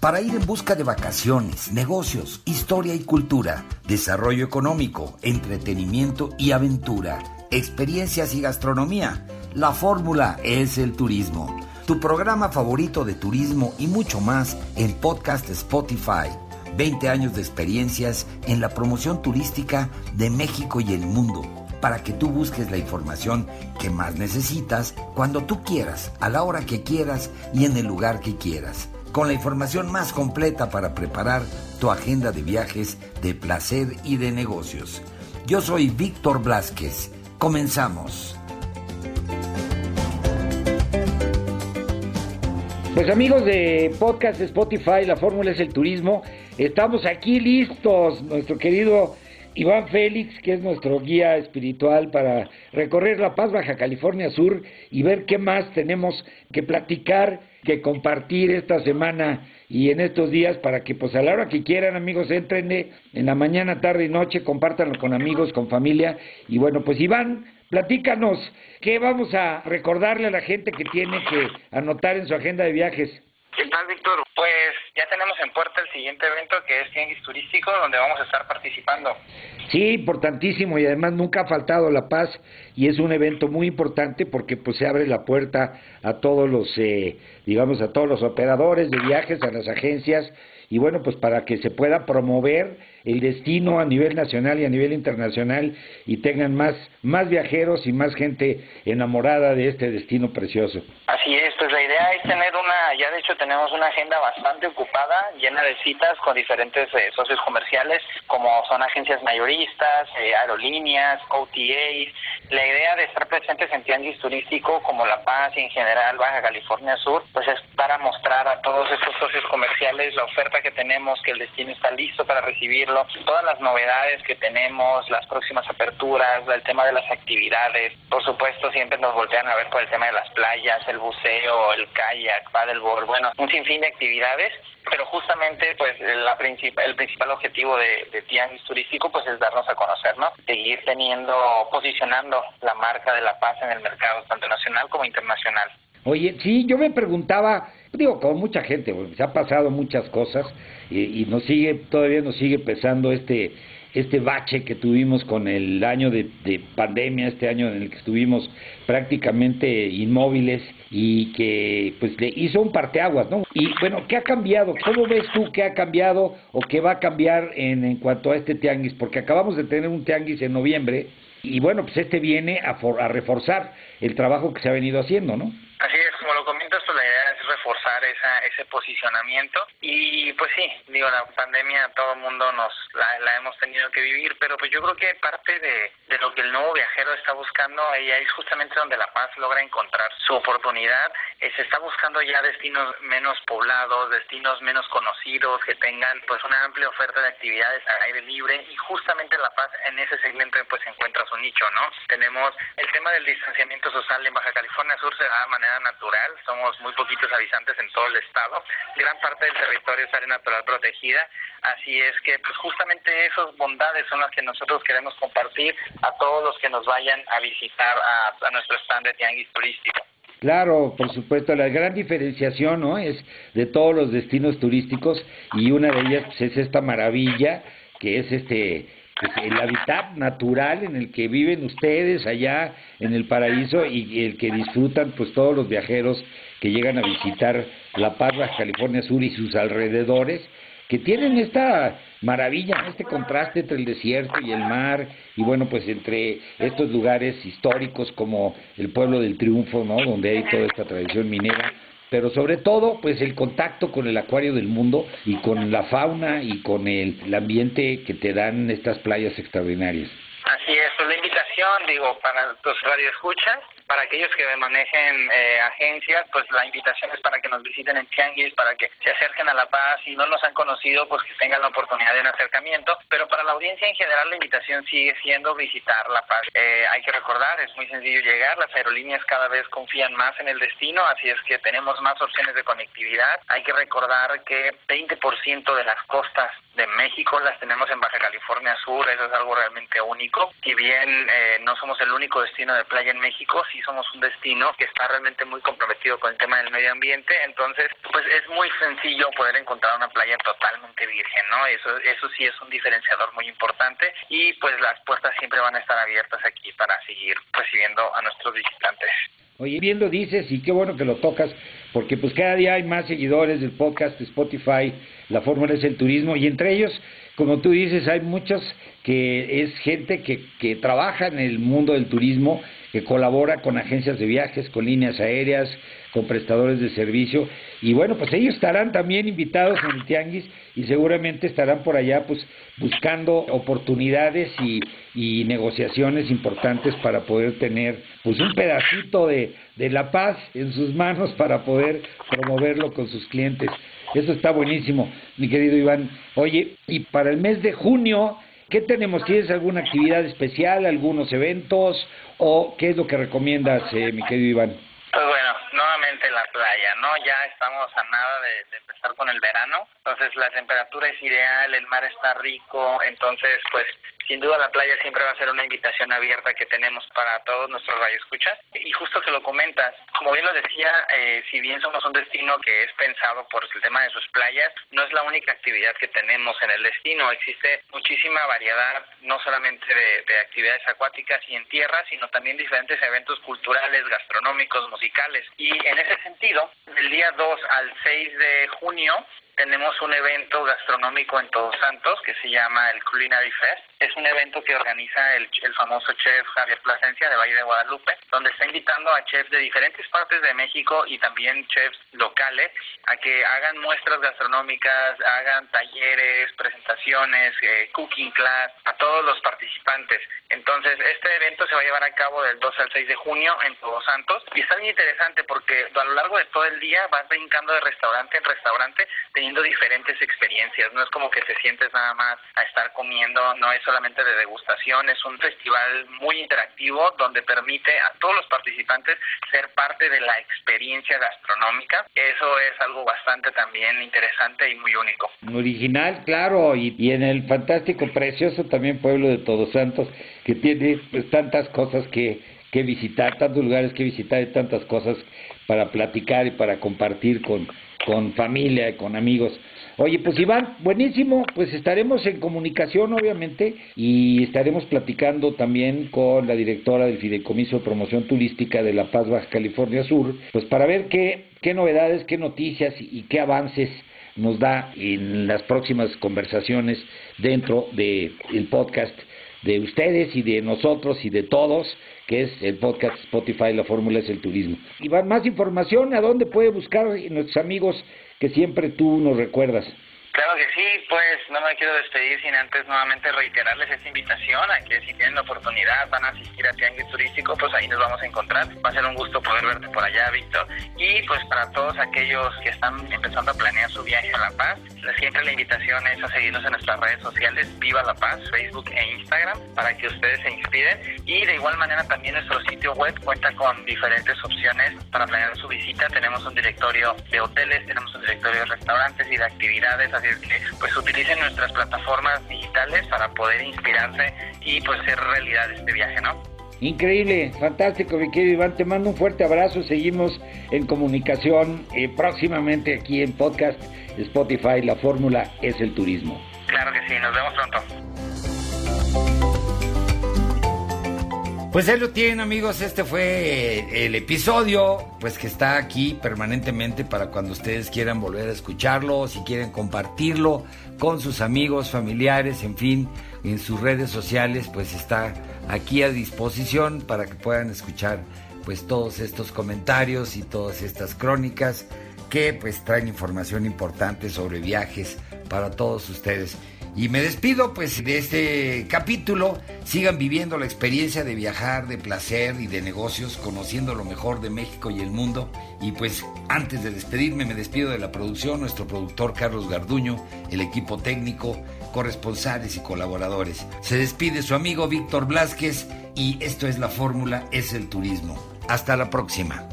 para ir en busca de vacaciones, negocios, historia y cultura, desarrollo económico, entretenimiento y aventura, experiencias y gastronomía. La fórmula es el turismo. Tu programa favorito de turismo y mucho más en podcast Spotify. 20 años de experiencias en la promoción turística de México y el mundo para que tú busques la información que más necesitas cuando tú quieras, a la hora que quieras y en el lugar que quieras con la información más completa para preparar tu agenda de viajes de placer y de negocios. Yo soy Víctor Blasquez. Comenzamos. Pues amigos de Podcast Spotify, la fórmula es el turismo. Estamos aquí listos, nuestro querido Iván Félix, que es nuestro guía espiritual para recorrer La Paz, Baja California Sur y ver qué más tenemos que platicar que compartir esta semana y en estos días para que pues a la hora que quieran amigos entren en la mañana, tarde y noche, compártanlo con amigos, con familia y bueno pues Iván, platícanos qué vamos a recordarle a la gente que tiene que anotar en su agenda de viajes. ¿Qué tal, Víctor? Pues ya tenemos en puerta el siguiente evento que es Tianguis Turístico, donde vamos a estar participando. Sí, importantísimo y además nunca ha faltado La Paz y es un evento muy importante porque pues se abre la puerta a todos los, eh, digamos, a todos los operadores de viajes, a las agencias y bueno, pues para que se pueda promover el destino a nivel nacional y a nivel internacional y tengan más, más viajeros y más gente enamorada de este destino precioso. Así es, pues la idea es tener una, ya de hecho tenemos una agenda bastante ocupada, llena de citas con diferentes eh, socios comerciales, como son agencias mayoristas, eh, aerolíneas, OTAs. La idea de estar presentes en tianguis turístico como La Paz y en general Baja California Sur, pues es para mostrar a todos estos socios comerciales la oferta que tenemos, que el destino está listo para recibirlo todas las novedades que tenemos, las próximas aperturas, el tema de las actividades. Por supuesto, siempre nos voltean a ver por el tema de las playas, el buceo, el kayak, paddleboard, bueno, un sinfín de actividades pero justamente pues la el principal objetivo de, de Tianguis Turístico pues es darnos a conocer, ¿no? Seguir teniendo, posicionando la marca de La Paz en el mercado tanto nacional como internacional. Oye, sí, yo me preguntaba, digo, como mucha gente, se ha pasado muchas cosas y, y, nos sigue, todavía nos sigue pesando este este bache que tuvimos con el año de, de, pandemia, este año en el que estuvimos prácticamente inmóviles y que pues le hizo un parteaguas, ¿no? Y bueno, ¿qué ha cambiado? ¿Cómo ves tú qué ha cambiado o qué va a cambiar en, en cuanto a este tianguis? Porque acabamos de tener un tianguis en noviembre y bueno, pues este viene a, for, a reforzar el trabajo que se ha venido haciendo, ¿no? Así es, como lo comentas, pues la idea reforzar esa, ese posicionamiento y pues sí, digo, la pandemia todo el mundo nos la, hemos tenido que vivir, pero pues yo creo que parte de, de lo que el nuevo viajero está buscando ahí es justamente donde La Paz logra encontrar su oportunidad, se está buscando ya destinos menos poblados, destinos menos conocidos, que tengan pues una amplia oferta de actividades al aire libre y justamente La Paz en ese segmento pues encuentra su nicho, ¿no? Tenemos el tema del distanciamiento social en Baja California Sur se da de manera natural, somos muy poquitos en todo el estado, gran parte del territorio es área natural protegida, así es que pues justamente esas bondades son las que nosotros queremos compartir a todos los que nos vayan a visitar a, nuestro stand de tianguis turístico. Claro, por supuesto, la gran diferenciación ¿no? es de todos los destinos turísticos y una de ellas pues, es esta maravilla que es este el hábitat natural en el que viven ustedes allá en el paraíso y el que disfrutan pues todos los viajeros que llegan a visitar La Paz, California Sur y sus alrededores, que tienen esta maravilla, este contraste entre el desierto y el mar, y bueno, pues entre estos lugares históricos como el pueblo del triunfo, ¿no? Donde hay toda esta tradición minera, pero sobre todo, pues el contacto con el acuario del mundo y con la fauna y con el, ambiente que te dan estas playas extraordinarias. Así es, pues la invitación, digo, para los radioescuchas, para aquellos que manejen eh, agencias, pues la invitación es para que nos visiten en Tianguis, para que se acerquen a La Paz, si no nos han conocido, pues que tengan la oportunidad de un acercamiento, pero para la audiencia en general la invitación sigue siendo visitar La Paz. Eh, hay que recordar, es muy sencillo llegar, las aerolíneas cada vez confían más en el destino, así es que tenemos más opciones de conectividad. Hay que recordar que 20% de las costas de México, las tenemos en Baja California Sur, eso es algo realmente único. Si bien eh, no somos el único destino de playa en México, sí somos un destino que está realmente muy comprometido con el tema del medio ambiente, entonces pues es muy sencillo poder encontrar una playa totalmente virgen, ¿no? Eso, eso sí es un diferenciador muy importante y pues las puertas siempre van a estar abiertas aquí para seguir recibiendo a nuestros visitantes. Oye, bien lo dices y qué bueno que lo tocas, porque pues cada día hay más seguidores del podcast Spotify, la fórmula es el turismo, y entre ellos, como tú dices, hay muchos que es gente que, que trabaja en el mundo del turismo, que colabora con agencias de viajes, con líneas aéreas, con prestadores de servicio, y bueno, pues ellos estarán también invitados en el Tianguis y seguramente estarán por allá pues buscando oportunidades y, y negociaciones importantes para poder tener pues un pedacito de, de la paz en sus manos para poder promoverlo con sus clientes. Eso está buenísimo, mi querido Iván. Oye, y para el mes de junio, ¿qué tenemos? ¿Tienes alguna actividad especial, algunos eventos o qué es lo que recomiendas, eh, mi querido Iván? Pues bueno, nuevamente la playa, ¿no? Ya estamos a nada de, de, empezar con el verano, entonces la temperatura es ideal, el mar está rico, entonces pues sin duda la playa siempre va a ser una invitación abierta que tenemos para todos nuestros radioescuchas. Y justo que lo comentas, como bien lo decía, eh, si bien somos un destino que es pensado por el tema de sus playas, no es la única actividad que tenemos en el destino. Existe muchísima variedad, no solamente de, de actividades acuáticas y en tierra, sino también diferentes eventos culturales, gastronómicos, musicales. Y en ese sentido, del día 2 al 6 de junio, tenemos un evento gastronómico en Todos Santos que se llama el Culinary Fest. Es un evento que organiza el, el, famoso chef Javier Plasencia de Valle de Guadalupe, donde está invitando a chefs de diferentes partes de México y también chefs locales a que hagan muestras gastronómicas, hagan talleres, presentaciones, eh, cooking class, a todos los participantes. Entonces, este evento se va a llevar a cabo del 2 al 6 de junio en Todos Santos y está muy interesante porque a lo largo de todo el día vas brincando de restaurante en restaurante diferentes experiencias. No es como que te sientes nada más a estar comiendo, no es solamente de degustación, es un festival muy interactivo donde permite a todos los participantes ser parte de la experiencia gastronómica. Eso es algo bastante también interesante y muy único. Original, claro, y, y en el fantástico, precioso también pueblo de Todos Santos, que tiene pues, tantas cosas que, que visitar, tantos lugares que visitar y tantas cosas para platicar y para compartir con, con familia y con amigos. Oye, pues Iván, buenísimo, pues estaremos en comunicación obviamente y estaremos platicando también con la directora del Fideicomiso de Promoción Turística de La Paz, Baja California Sur, pues para ver qué, qué novedades, qué noticias y qué avances nos da en las próximas conversaciones dentro del de podcast de ustedes y de nosotros y de todos que es el podcast Spotify, la fórmula es el turismo. Y más información, ¿a dónde puede buscar nuestros amigos que siempre tú nos recuerdas? Claro que sí, pues no me quiero despedir sin antes nuevamente reiterarles esta invitación a que si tienen la oportunidad van a asistir a Tianguis Turístico, pues ahí nos vamos a encontrar. Va a ser un gusto poder verte por allá, Víctor. Y pues para todos aquellos que están empezando a planear su viaje a La Paz, siempre la invitación es a seguirnos en nuestras redes sociales Viva La Paz, Facebook e Instagram, para que ustedes se inspiren. Y de igual manera también nuestro sitio web cuenta con diferentes opciones para planear su visita. Tenemos un directorio de hoteles, tenemos un directorio de restaurantes y de actividades, así que pues utilicen nuestras plataformas digitales para poder inspirarse y pues hacer realidad este viaje, ¿no? Increíble, fantástico, mi querido Iván. Te mando un fuerte abrazo. Seguimos en comunicación eh, próximamente aquí en podcast Spotify. La fórmula es el turismo. Claro que sí, nos vemos pronto. Pues ahí lo tienen amigos, este fue el episodio, pues que está aquí permanentemente para cuando ustedes quieran volver a escucharlo, si quieren compartirlo con sus amigos, familiares, en fin, en sus redes sociales, pues está aquí a disposición para que puedan escuchar pues todos estos comentarios y todas estas crónicas que pues traen información importante sobre viajes para todos ustedes. Y me despido pues de este capítulo. Sigan viviendo la experiencia de viajar, de placer y de negocios, conociendo lo mejor de México y el mundo. Y pues antes de despedirme me despido de la producción, nuestro productor Carlos Garduño, el equipo técnico, corresponsales y colaboradores. Se despide su amigo Víctor Blázquez y esto es la fórmula, es el turismo. Hasta la próxima.